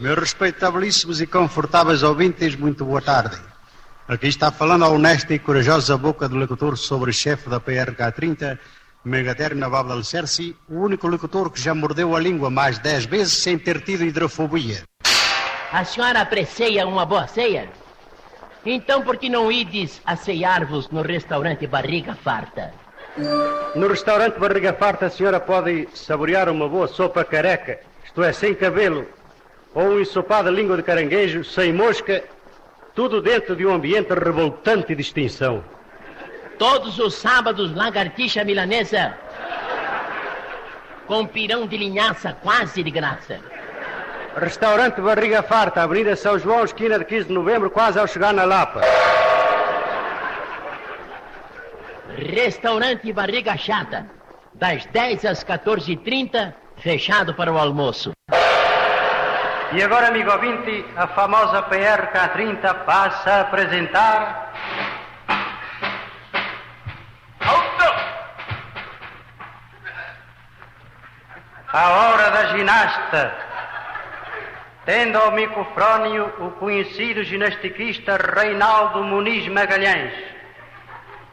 Meus respeitabilíssimos e confortáveis ouvintes, muito boa tarde. Aqui está falando a honesta e corajosa boca do locutor sobre chefe da PRK-30, Megater Naval Alcerci, o único locutor que já mordeu a língua mais dez vezes sem ter tido hidrofobia. A senhora aprecia uma boa ceia? Então por que não ides aceiar-vos no restaurante Barriga Farta? No restaurante Barriga Farta a senhora pode saborear uma boa sopa careca, isto é, sem cabelo, ou um ensopado de língua de caranguejo, sem mosca, tudo dentro de um ambiente revoltante de extinção. Todos os sábados, lagartixa milanesa. Com pirão de linhaça quase de graça. Restaurante Barriga Farta, Avenida São João, esquina de 15 de novembro, quase ao chegar na Lapa. Restaurante Barriga Chata, das 10 às 14h30, fechado para o almoço. E agora, amigo ouvinte, a famosa PRK-30 passa a apresentar. Alto! A hora da ginasta. Tendo ao microfónio o conhecido ginastiquista Reinaldo Muniz Magalhães.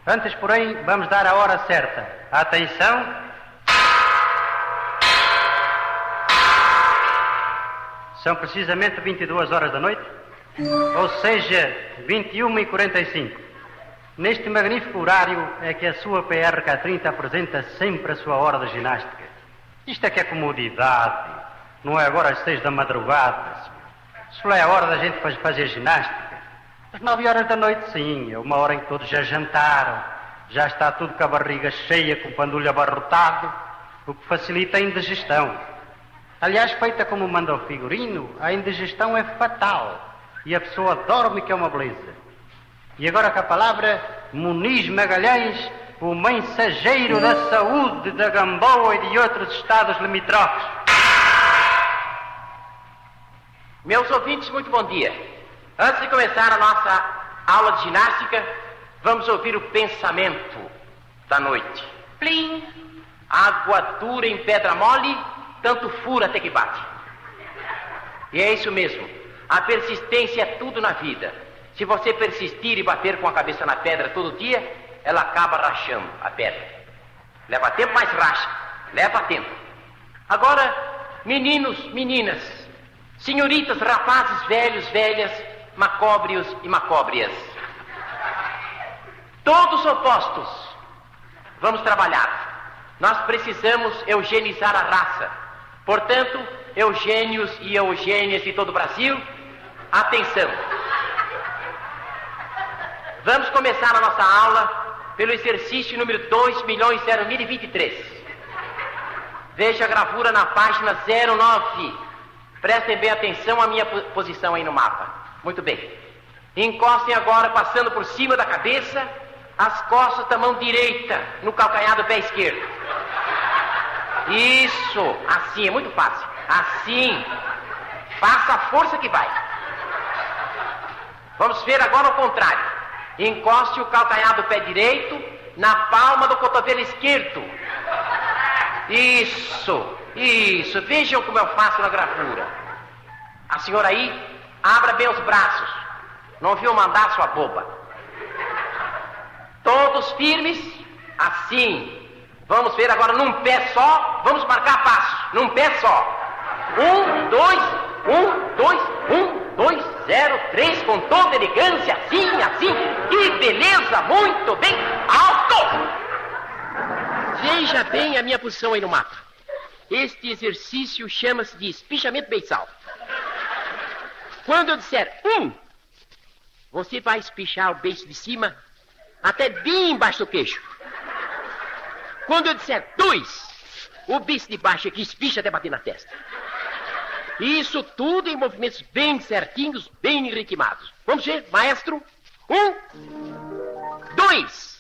Antes, porém, vamos dar a hora certa. Atenção! São precisamente 22 horas da noite, ou seja, 21 e 45. Neste magnífico horário é que a sua PRK-30 apresenta sempre a sua hora de ginástica. Isto é que é comodidade, não é agora às seis da madrugada. Isso é a hora da gente fazer ginástica. Às nove horas da noite, sim, é uma hora em que todos já jantaram, já está tudo com a barriga cheia, com o pandulho abarrotado, o que facilita a indigestão. Aliás, feita como manda o figurino, a indigestão é fatal. E a pessoa dorme que é uma beleza. E agora com a palavra, Muniz Magalhães, o mensageiro da saúde da Gamboa e de outros estados limítrofes. Meus ouvintes, muito bom dia. Antes de começar a nossa aula de ginástica, vamos ouvir o pensamento da noite. Plim! Água dura em pedra mole, tanto fura até que bate. E é isso mesmo. A persistência é tudo na vida. Se você persistir e bater com a cabeça na pedra todo dia, ela acaba rachando a pedra. Leva tempo, mas racha. Leva tempo. Agora, meninos, meninas, senhoritas, rapazes, velhos, velhas, macóbrios e macóbrias. Todos opostos. Vamos trabalhar. Nós precisamos eugenizar a raça. Portanto, Eugênios e Eugênias de todo o Brasil, atenção! Vamos começar a nossa aula pelo exercício número 2.000.023. Veja a gravura na página 09. Prestem bem atenção à minha posição aí no mapa. Muito bem. Encostem agora, passando por cima da cabeça, as costas da mão direita no calcanhar do pé esquerdo. Isso, assim, é muito fácil. Assim. Faça a força que vai. Vamos ver agora o contrário. Encoste o calcanhar do pé direito na palma do cotovelo esquerdo. Isso, isso. Vejam como eu faço na gravura. A senhora aí, abra bem os braços. Não viu mandar sua boba. Todos firmes, assim. Vamos ver agora num pé só, vamos marcar passo. Num pé só. Um, dois, um, dois, um, dois, zero, três, com toda elegância, assim, assim. Que beleza, muito bem. Alto! Veja bem a minha posição aí no mapa. Este exercício chama-se de espichamento beisal. Quando eu disser um, você vai espichar o beiço de cima até bem embaixo do queixo. Quando eu disser dois, o beiço de baixo aqui espicha até bater na testa. Isso tudo em movimentos bem certinhos, bem ritmados. Vamos ver, maestro? Um, dois.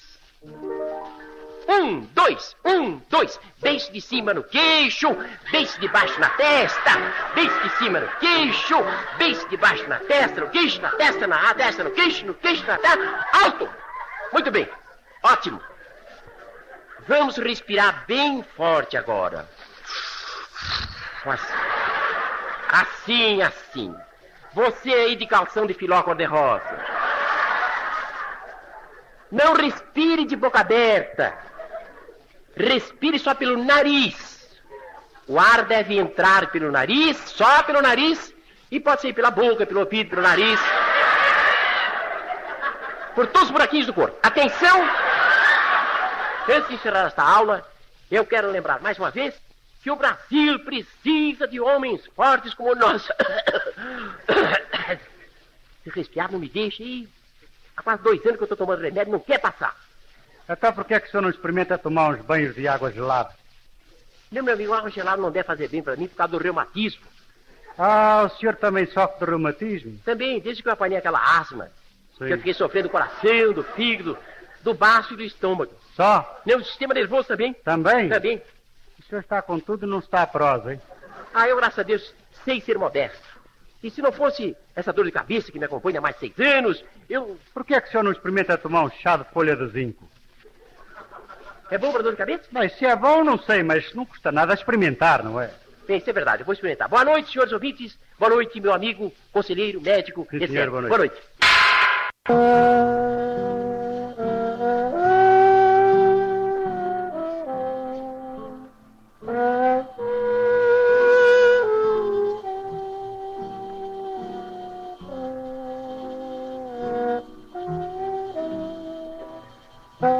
Um, dois, um, dois. Beijo de cima no queixo, beijo de baixo na testa, beijo de cima no queixo, beijo de baixo na testa, no queixo, na testa, na testa, no queixo, no queixo, na testa. Alto! Muito bem. Ótimo. Vamos respirar bem forte agora. Assim, assim. Você aí de calção de filó cor-de-rosa. Não respire de boca aberta. Respire só pelo nariz. O ar deve entrar pelo nariz, só pelo nariz, e pode ser pela boca, pelo ouvido, pelo nariz. Por todos os buraquinhos do corpo. Atenção! Antes de encerrar esta aula, eu quero lembrar mais uma vez que o Brasil precisa de homens fortes como nós. Se respirar não me deixa aí. Há quase dois anos que eu estou tomando remédio, não quer passar. Até por que é que o senhor não experimenta tomar uns banhos de água gelada? Meu, meu amigo, água gelada não deve fazer bem para mim por causa do reumatismo. Ah, o senhor também sofre de reumatismo? Também, desde que eu apanhei aquela asma, Sim. que eu fiquei sofrendo do coração, do fígado, do baço e do estômago. Só? Meu sistema nervoso também. Também? Também. O senhor está com tudo e não está a prosa, hein? Ah, eu, graças a Deus, sei ser modesto. E se não fosse essa dor de cabeça que me acompanha há mais seis anos, eu. Por que é que o senhor não experimenta tomar um chá de folha de zinco? É bom para dor de cabeça? Mas se é bom, não sei, mas não custa nada experimentar, não é? Bem, isso é verdade, eu vou experimentar. Boa noite, senhores ouvintes. Boa noite, meu amigo, conselheiro, médico, Sim, etc. senhor, boa noite. Boa noite. Pois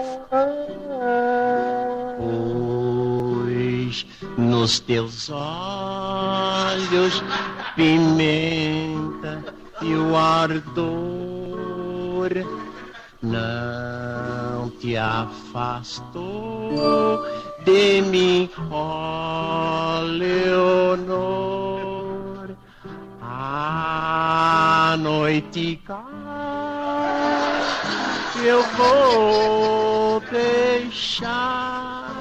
nos teus olhos pimenta e o ardor não te afastou de mim, ó Leonor. A noite cai, eu vou deixar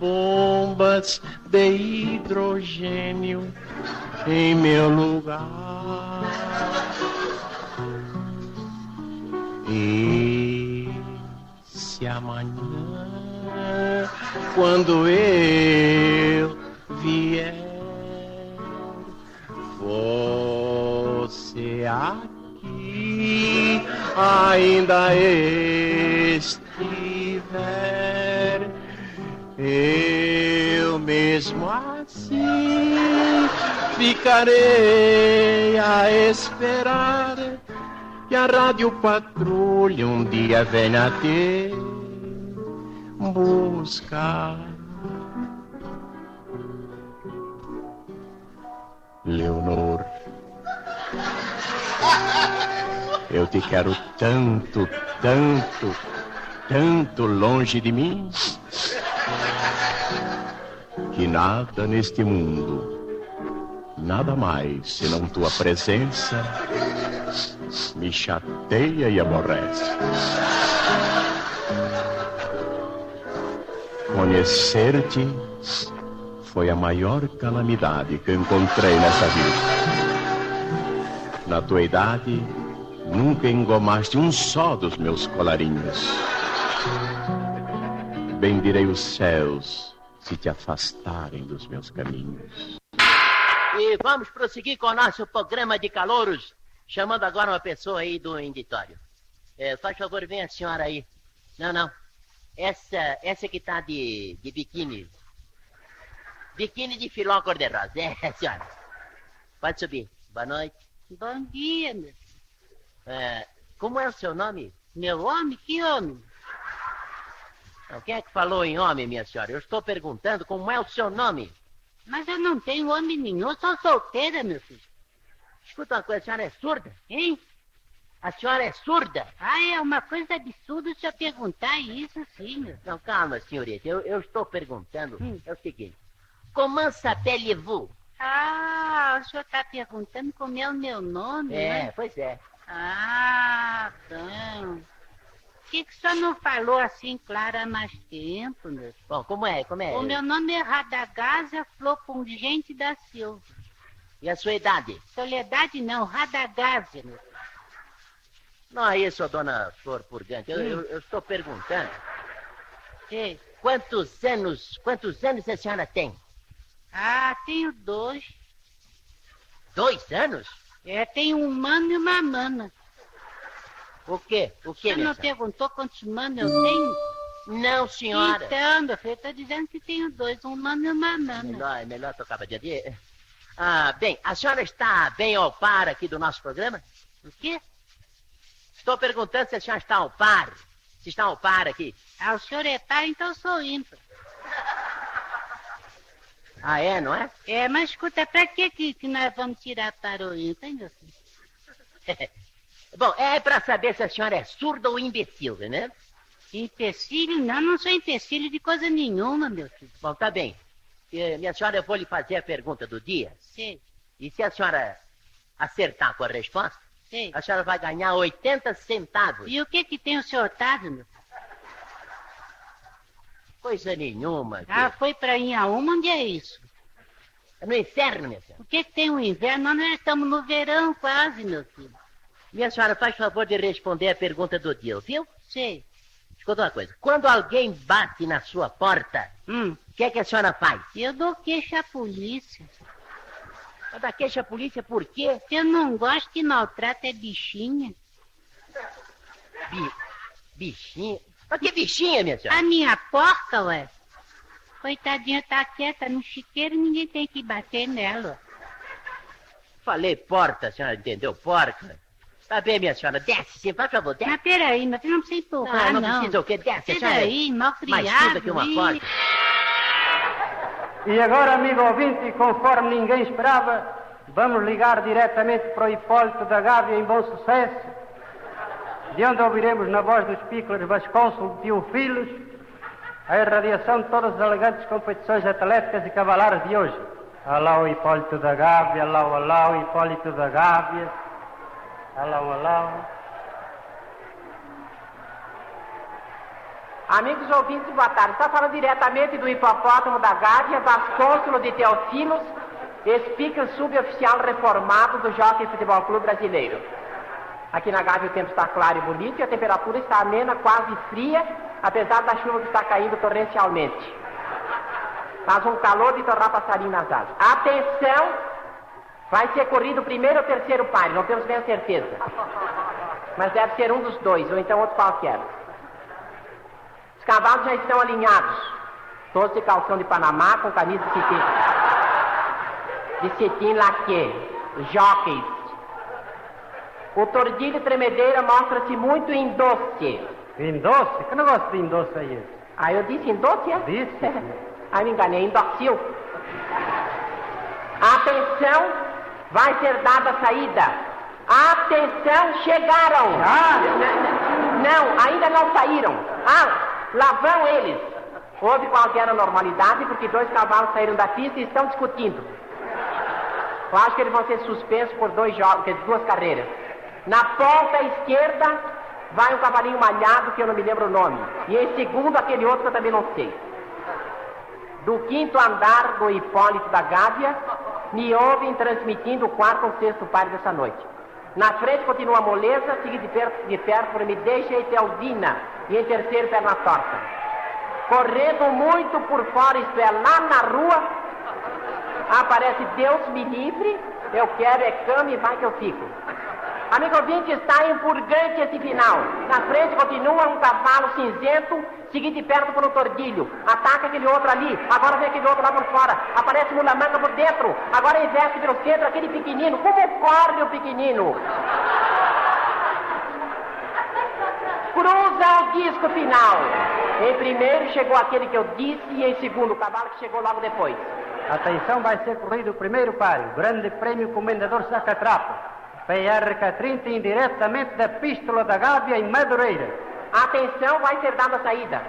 bombas de hidrogênio em meu lugar. E se amanhã, quando eu vier, você aqui ainda estiver, eu mesmo assim ficarei a esperar que a rádio patrulha um dia venha te buscar. Leonor, eu te quero tanto, tanto, tanto longe de mim que nada neste mundo, nada mais senão tua presença, me chateia e aborrece. Conhecer-te foi a maior calamidade que encontrei nessa vida. Na tua idade, nunca engomaste um só dos meus colarinhos. Bendirei os céus se te afastarem dos meus caminhos. E vamos prosseguir com o nosso programa de calouros, chamando agora uma pessoa aí do inditório. É, faz favor, vem a senhora aí. Não, não. Essa, essa que tá de, de biquíni. Biquíni de filó cor-de-rosa. É, senhora. Pode subir. Boa noite. Bom dia, meu. É, como é o seu nome? Meu homem, que homem? Não, Quem é que falou em homem, minha senhora? Eu estou perguntando como é o seu nome. Mas eu não tenho homem nenhum, sou solteira, meu filho. Escuta uma coisa, a senhora é surda? Hein? A senhora é surda? Ah, é uma coisa absurda o senhor perguntar isso sim, meu. Não, calma, senhorita. Eu, eu estou perguntando. Hum. É o seguinte. Comment s'appelez-vous? Ah, o senhor está perguntando como é o meu nome, É, né? pois é. Ah, bom. Por que, que o senhor não falou assim claro há mais tempo, meu? Bom, como é? Como é? O meu nome é Radagasa Flor Pungente da Silva. E a sua idade? Soledade não, Radagasa, meu. Não é isso, dona Flor Purgante. Eu, eu- eu estou perguntando. Ei, Quantos anos, quantos anos a senhora tem? Ah, tenho dois. Dois anos? É, tem um mano e uma mana. O quê? O quê, Você não perguntou quantos manos eu tenho? Não, senhora. Então, meu filho, eu tô dizendo que tenho dois, um mano e uma mana. Melhor, é melhor tocar pra dia a dia. Ah, bem, a senhora está bem ao par aqui do nosso programa? O quê? Estou perguntando se a senhora está ao par. Se está ao par aqui. Ah, o senhor é par, então eu sou ímpar. Ah, é, não é? É, mas escuta, pra que que, nós vamos tirar para ímpar, hein, meu filho? Bom, é pra saber se a senhora é surda ou imbecil, né? Empecilho? Não, não sou empecilho de coisa nenhuma, meu filho. Bom, tá bem. Eh, minha senhora, eu vou lhe fazer a pergunta do dia. Sei, E se a senhora acertar com a resposta, sei. a senhora vai ganhar 80 centavos. E o que que tem o seu Otávio, meu filho? Coisa nenhuma. Ah, foi pra Inhaúma, onde é isso? É no inferno, minha senhora. O que que tem o inverno? Nós estamos no verão quase, meu filho. Minha senhora, faz favor de responder a pergunta do dia, viu? Sei. Escuta uma coisa. Quando alguém bate na sua porta, Hum, o que é que a senhora faz? eu dou queixa à polícia. Vai dar queixa à polícia por quê? Eu não gosto que maltrata é bichinha. Bi... Bichinha. Mas que bichinha, minha senhora? A minha porca, ué. Coitadinha tá quieta no chiqueiro e ninguém tem que bater nela. Falei porta, a senhora entendeu? Porca. Tá bem, minha senhora. Desce, sim, faz favor, desce. Mas peraí, filho não precisa empurrar, não, não. não precisa o quê? Desce, Sai senhora. daí, mal Mais criado. surda que uma porta. E agora, amigo ouvinte, conforme ninguém esperava, vamos ligar diretamente para o Hipólito da Gávea em bom sucesso, de onde ouviremos na voz dos pícolas Vasconcelos de Teofilos a irradiação de todas as elegantes competições atléticas e cavalares de hoje. Alá o Hipólito da Gávea, alá, alá o Hipólito da Gávea, alá, alá. Amigos ouvintes, boa tarde. Está falando diretamente do hipopótamo da Gávea, Vasconcelos de Teofilos, speaker suboficial reformado do Jockey Futebol Clube Brasileiro. Aqui na Gávea o tempo está claro e bonito e a temperatura está amena, quase fria, apesar da chuva que está caindo torrencialmente. Faz um calor de torrar passarinho nas asas. Atenção! Vai ser corrido o primeiro ou terceiro par, não temos bem a certeza. Mas deve ser um dos dois, ou então outro qualquer. Os cavalos já estão alinhados. Todos de calção de Panamá, com camisa de cetim. De cetim laque. Jockeys. O tordilho tremedeira mostra-se muito em doce. Em doce? Que negócio de doce é esse? Ah, eu disse em doce, é? Disse. ah, me enganei, em docil. Atenção, vai ser dada a saída. Atenção, chegaram. Ah! Não, ainda não saíram. Ah, lá vão eles. Houve qualquer anormalidade porque dois cavalos saíram da pista e estão discutindo. Eu acho que eles vão ser suspensos por dois jogos, duas carreiras. Na ponta esquerda vai um cavalinho malhado que eu não me lembro o nome. E em segundo aquele outro que eu também não sei. Do quinto andar do Hipólito da Gávea, me ouvem transmitindo o quarto ou sexto par dessa noite. Na frente continua a moleza, seguida de perto, de perto me deixa e Teldina, e em terceiro perna torta. Correndo muito por fora, isto é, lá na rua, aparece Deus me livre, eu quero é cama e vai que eu fico. Amigo ouvinte, está empurgante esse final. Na frente continua um cavalo cinzento, seguido de perto por um tordilho. Ataca aquele outro ali, agora vem aquele outro lá por fora. Aparece mulamanga por dentro, agora investe pelo centro aquele pequenino. Como corre o pequenino? Cruza o disco final. Em primeiro chegou aquele que eu disse e em segundo o cavalo que chegou logo depois. Atenção, vai ser corrido o primeiro par, o Grande Prêmio Comendador Sacatrapo. PRK-30 indiretamente da Pístola da Gávea em Madureira. Atenção, vai ser dada a saída.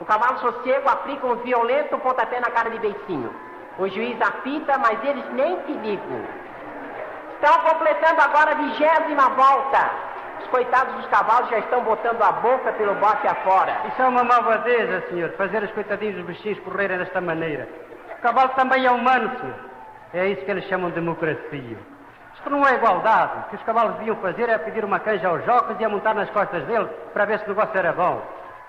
O cavalo sossego aplica um violento pontapé na cara de beicinho. O juiz apita, mas eles nem te ligam. Estão completando agora a vigésima volta. Os coitados dos cavalos já estão botando a boca pelo bote afora. Isso é uma malvadeza, senhor, fazer os coitadinhos dos bichinhos correrem desta maneira. O cavalo também é humano, senhor. É isso que eles chamam de democracia. Isto não é igualdade. O que os cavalos deviam fazer é pedir uma canja aos jocos e a montar nas costas deles para ver se o negócio era bom.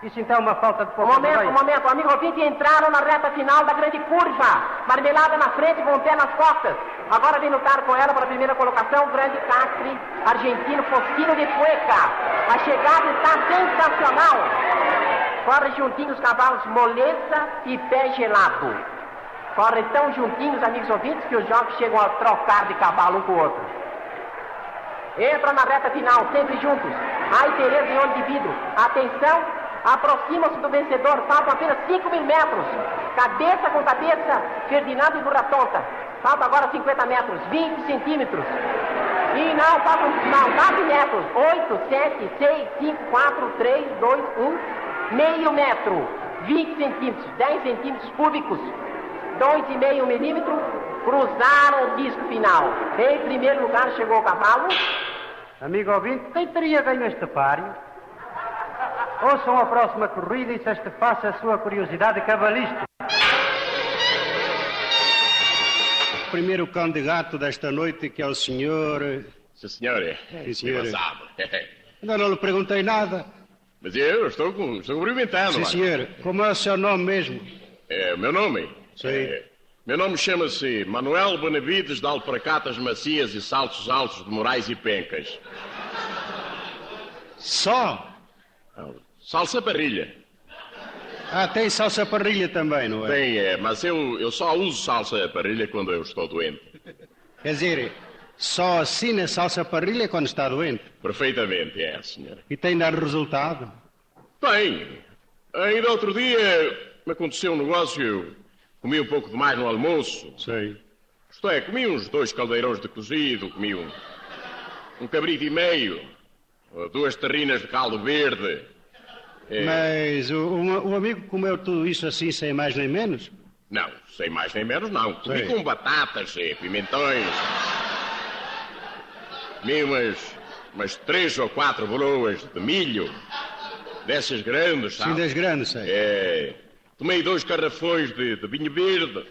Isso então é uma falta de Um pouco momento, um momento. Amigo ouvinte, entraram na reta final da grande curva. Marmelada na frente, pé nas costas. Agora vem lutar com ela para a primeira colocação, grande Castri, argentino, Fosquino de Cueca. A chegada está sensacional. Corre juntinho os cavalos Moleza e Pé Gelado. Corre tão juntinhos, amigos ouvintes, que os jogos chegam a trocar de cavalo um com o outro. Entra na reta final, sempre juntos. Ai, Tereza em olho de vidro. Atenção, aproxima-se do vencedor. Faltam apenas 5 mil metros. Cabeça com cabeça, Ferdinando e Burra Tonta. Falta agora 50 metros, 20 centímetros. E não, faltam não, 9 metros. 8, 7, 6, 5, 4, 3, 2, 1. Meio metro. 20 centímetros, 10 centímetros cúbicos. 2,5 milímetros. Cruzaram o disco final. Em primeiro lugar chegou o cavalo. Amigo ouvinte, quem teria ganho este páreo? Ouçam a próxima corrida e satisfaça a sua curiosidade cabalística. O primeiro candidato desta noite, que é o senhor... Sim, senhor. Sim, senhor. Ainda não lhe perguntei nada. Mas eu estou, com, estou cumprimentando. Sim, senhor. Como é o seu nome mesmo? É, meu nome? Sim. É, meu nome chama-se Manuel Benavides de Alpracatas Macias e Saltos Altos de Moraes e Pencas. Só? Salsa parrilha. Ah, tem salsa parrilha também, não é? Tem, é, mas eu, eu só uso salsa parrilha quando eu estou doente. Quer dizer, só assina salsa parrilha quando está doente. Perfeitamente, é, senhora. E tem dado resultado. Tem. Ainda outro dia me aconteceu um negócio, comi um pouco demais no almoço. Sei. Isto é, comi uns dois caldeirões de cozido, comi um, um cabrito e meio, duas terrinas de caldo verde. É, Mas o, o- o amigo comeu tudo isso assim, sem mais nem menos? Não, sem mais nem menos não. Comi Sei. com batatas, eh, pimentões. Comi umas, umas três ou quatro broas de milho, dessas grandes, Sim, sabe? das grandes, sei. É, tomei dois garrafões de, de vinho verde,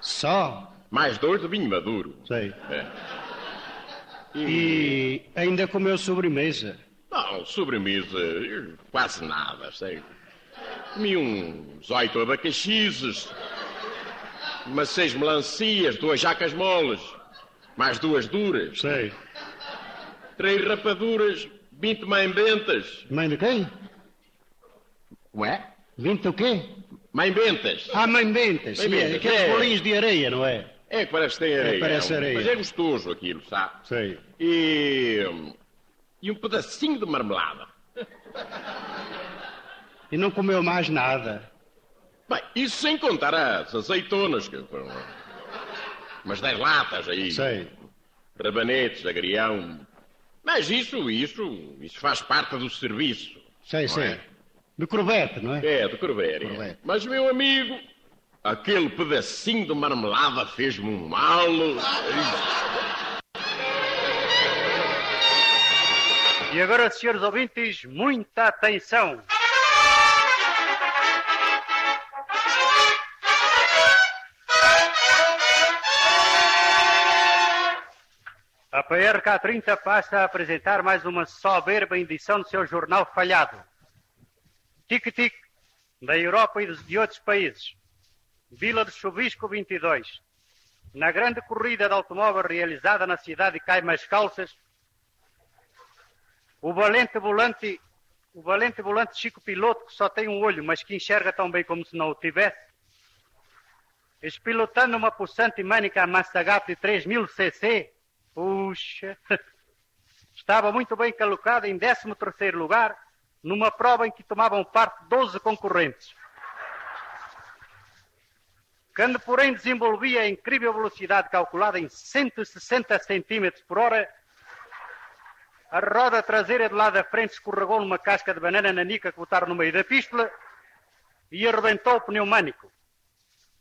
Só? mais dois de vinho maduro. Sei. É. E ainda comeu sobremesa. Não, sobremesa, quase nada, sei. Comi uns oito abacaxis, umas seis melancias, duas jacas moles, mais duas duras, Sei. três rapaduras, vinte mãe-bentas. Mãe de quem? Como é? Vinte o quê? Mãe-bentas. Ah, mãe Bentas. Sim, Mãe é, Bentas, aqueles é. bolinhos de areia, não é? É, que parece que tem areia. parece um- areia. Mas é gostoso aquilo, sabe? Sei. E, e um pedacinho de marmelada. E não comeu mais nada. Bem, isso sem contar as azeitonas, que foram umas dez latas aí. Sei. rabanetes, agrião. Mas isso, isso, isso faz parte do serviço. Sei, sei. é? De corvete, não é? É, de Corvéria. Corvéria. Mas, meu amigo, aquele pedacinho de marmelada fez-me um mal. E agora, senhores ouvintes, muita atenção. A PRK30 passa a apresentar mais uma soberba edição do seu jornal falhado. Tic-tic, da Europa e de outros países. Vila de Chuvisco 22. Na grande corrida de automóvel realizada na cidade de Caimas Calças, o valente volante, o valente volante Chico Piloto, que só tem um olho, mas que enxerga tão bem como se não o tivesse, espilotando uma possante Manica Massagato de 3000 cc, puxa, estava muito bem colocado em 13 terceiro lugar, numa prova em que tomavam parte 12 concorrentes. Quando, porém, desenvolvia a incrível velocidade calculada em 160 centímetros por hora, a roda traseira do lado da frente escorregou numa casca de banana nanica que botaram no meio da pista e arrebentou o pneumânico.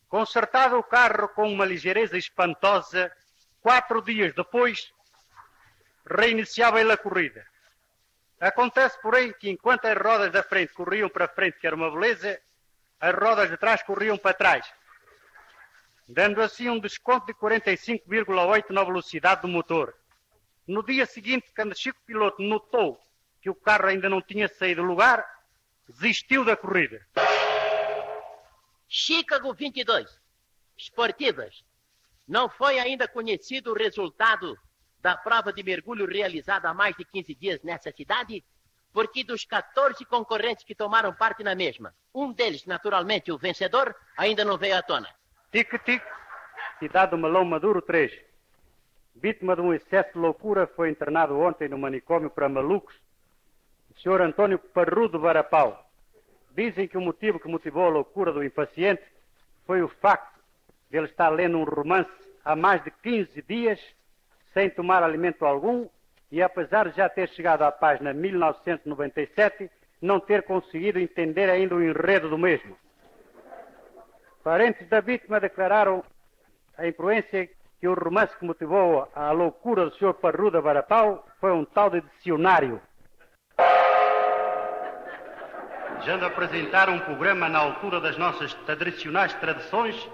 Consertado o carro com uma ligeireza espantosa, quatro dias depois, reiniciava ele a corrida. Acontece, porém, que enquanto as rodas da frente corriam para frente, que era uma beleza, as rodas de trás corriam para trás, dando assim um desconto de 45,8 na velocidade do motor. No dia seguinte, quando Chico Piloto notou que o carro ainda não tinha saído do lugar, desistiu da corrida. Chicago 22. Esportivas. Não foi ainda conhecido o resultado da prova de mergulho realizada há mais de 15 dias nessa cidade, porque dos 14 concorrentes que tomaram parte na mesma, um deles, naturalmente o vencedor, ainda não veio à tona. Tic-tic, cidade do Melão Maduro 3. Vítima de um excesso de loucura, foi internado ontem no manicômio para malucos o senhor Antônio Parrudo Barapau. Dizem que o motivo que motivou a loucura do impaciente foi o facto de ele estar lendo um romance há mais de 15 dias, sem tomar alimento algum, e apesar de já ter chegado à página 1997, não ter conseguido entender ainda o enredo do mesmo. Parentes da vítima declararam a influência que o romance que motivou a loucura do Sr. Parruda Barapau foi um tal de dicionário. Desejando apresentar um programa na altura das nossas tradicionais tradições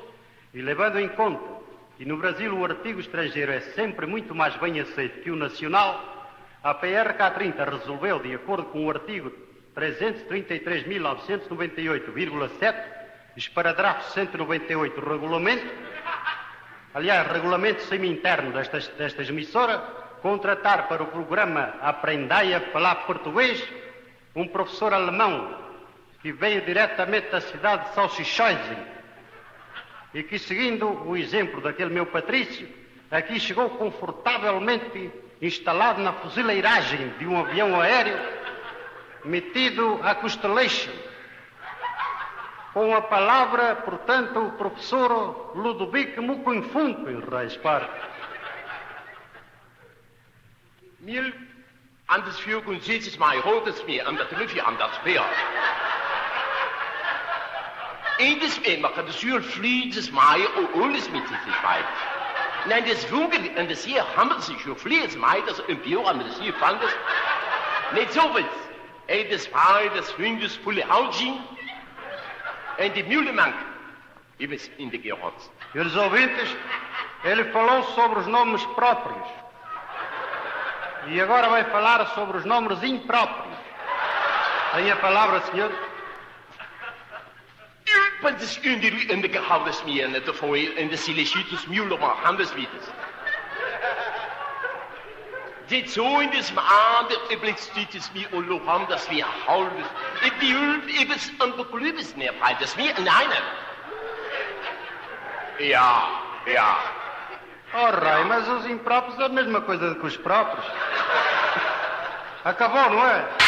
e levando em conta que no Brasil o artigo estrangeiro é sempre muito mais bem aceito que o nacional, a PRK30 resolveu, de acordo com o artigo 333.998,7, esparadrafo 198 do regulamento, aliás, regulamento semi-interno desta, desta emissora, contratar para o programa Aprendai a Falar Português um professor alemão que veio diretamente da cidade de Salsichoisen e que, seguindo o exemplo daquele meu Patrício, aqui chegou confortavelmente instalado na fuzileiragem de um avião aéreo, metido a costelation. Com a palavra, portanto, o professor Ludovic Mukunfunko em Park. 1074 mal rotes meer aan dat rufje aan dat speer. Edes mag de zuur vliegdes mij o alles met zich spijt. Nein, das Wunkel und das hier haben sich schon fliehens mei, dass im Bio an das hier fand es. Nicht so was. Ey, das war das Hundes volle Hautschien. Und die Mühlemank. Ich weiß in der Gerotz. Senhores ouvintes, ele falou sobre os nomes próprios. E agora vai falar sobre os nomes impróprios. Tem a palavra, senhor? Want het is in de in de gehouden smeren het voor in de silicitus das wieder. Dit zo in des maande iblits dit is mir und lo haben das wir haul. Ich die Ulf ibes an beglübes mehr bei das wir nein. Ja, ja. Oh, Rai, mas os impróprios é a mesma coisa que os próprios. Acabou, não é?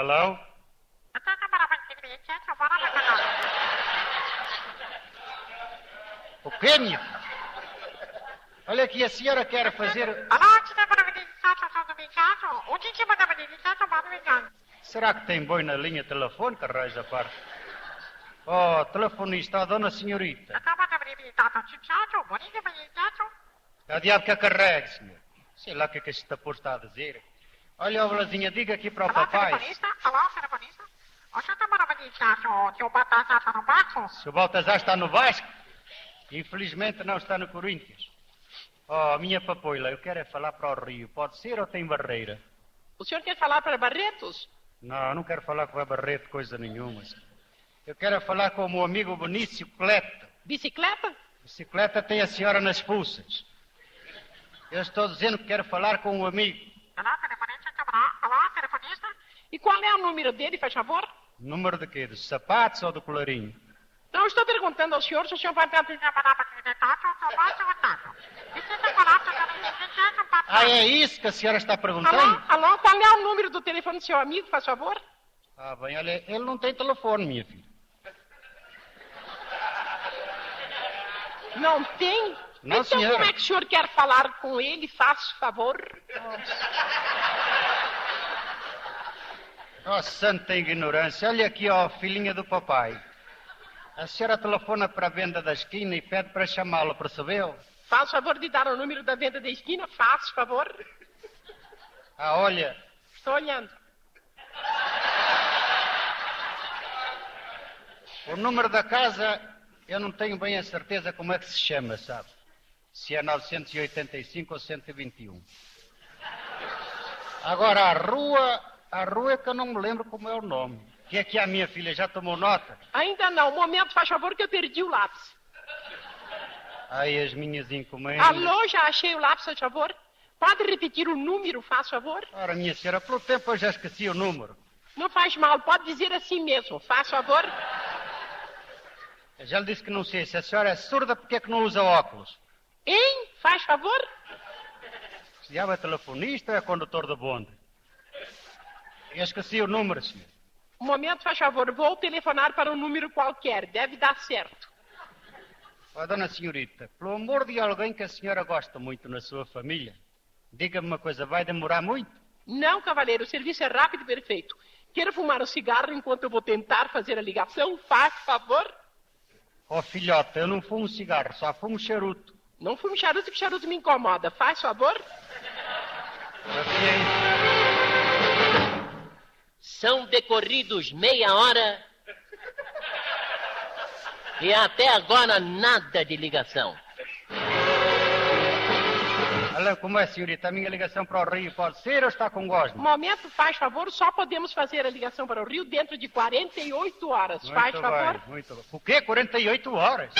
Hello? O quê, minha filha? Olha aqui, a senhora quer fazer... Será que tem boi na linha telefônica, Reis a parte? Oh, telefonista, a dona senhorita. É o diabo que a carregue, senhor. Sei lá o que é que este tapor está a dizer. Olha, ó, Vlazinha, diga aqui para o papai. Se o Baltazar está no Vasco, infelizmente não está no Corinthians. Oh, minha papoila, eu quero é falar para o Rio. Pode ser ou tem barreira? O senhor quer falar para Barretos? Não, não quero falar com a Barreto coisa nenhuma. Eu quero é falar com o meu amigo Benício Cleta. Bicicleta? Bicicleta tem a senhora nas pulsas. Eu estou dizendo que quero falar com o amigo. E qual é o número dele, faz favor? Número de quê? Dos sapatos ou do colarinho? Não, estou perguntando ao senhor se o senhor vai ter... Ah, é isso que a senhora está perguntando? Alô, alô, qual é o número do telefone do seu amigo, faz favor? Ah, bem, olha, ele não tem telefone, minha filha. Não tem? Não, então senhora. como é que o senhor quer falar com ele, faz favor? Oh, santa ignorância. Olha aqui, ó, filhinha do papai. A senhora telefona para a venda da esquina e pede para chamá-lo, percebeu? Faz favor de dar o número da venda da esquina, faz favor. Ah, olha, Estou olhando. o número da casa eu não tenho bem a certeza como é que se chama, sabe? se é 985 ou 121. Agora, a rua, a rua é que eu não me lembro como é o nome. Que é que a minha filha já tomou nota? Ainda não. Um momento, faz favor, que eu perdi o lápis. Aí as minhas encomendas. Alô, já achei o lápis, faz favor. Pode repetir o número, faz favor? Ora, minha senhora, pelo tempo eu já esqueci o número. Não faz mal, pode dizer assim mesmo, faz favor. Eu já lhe disse que não sei. Se a senhora é surda, por que é que não usa óculos? Hein? Faz favor? Se diabo é telefonista ou é condutor de bonde? Eu esqueci o número, senhor. Um momento, faz favor, vou telefonar para um número qualquer, deve dar certo. Ó, dona senhorita, pelo amor de alguém que a senhora gosta muito na sua família, diga-me uma coisa, vai demorar muito? Não, cavaleiro, o serviço é rápido e perfeito. Quer fumar um cigarro enquanto eu vou tentar fazer a ligação? Faz favor. Ó, filhota, eu não fumo cigarro, só fumo charuto. Não fume charuto, que charuto me incomoda. Faz favor. São decorridos meia hora e até agora nada de ligação. Alô, como é, senhorita? A minha ligação para o Rio pode ser ou está com gosma? Momento, faz favor, só podemos fazer a ligação para o Rio dentro de 48 horas. Muito faz bem, favor. muito bem. O quê? 48 horas?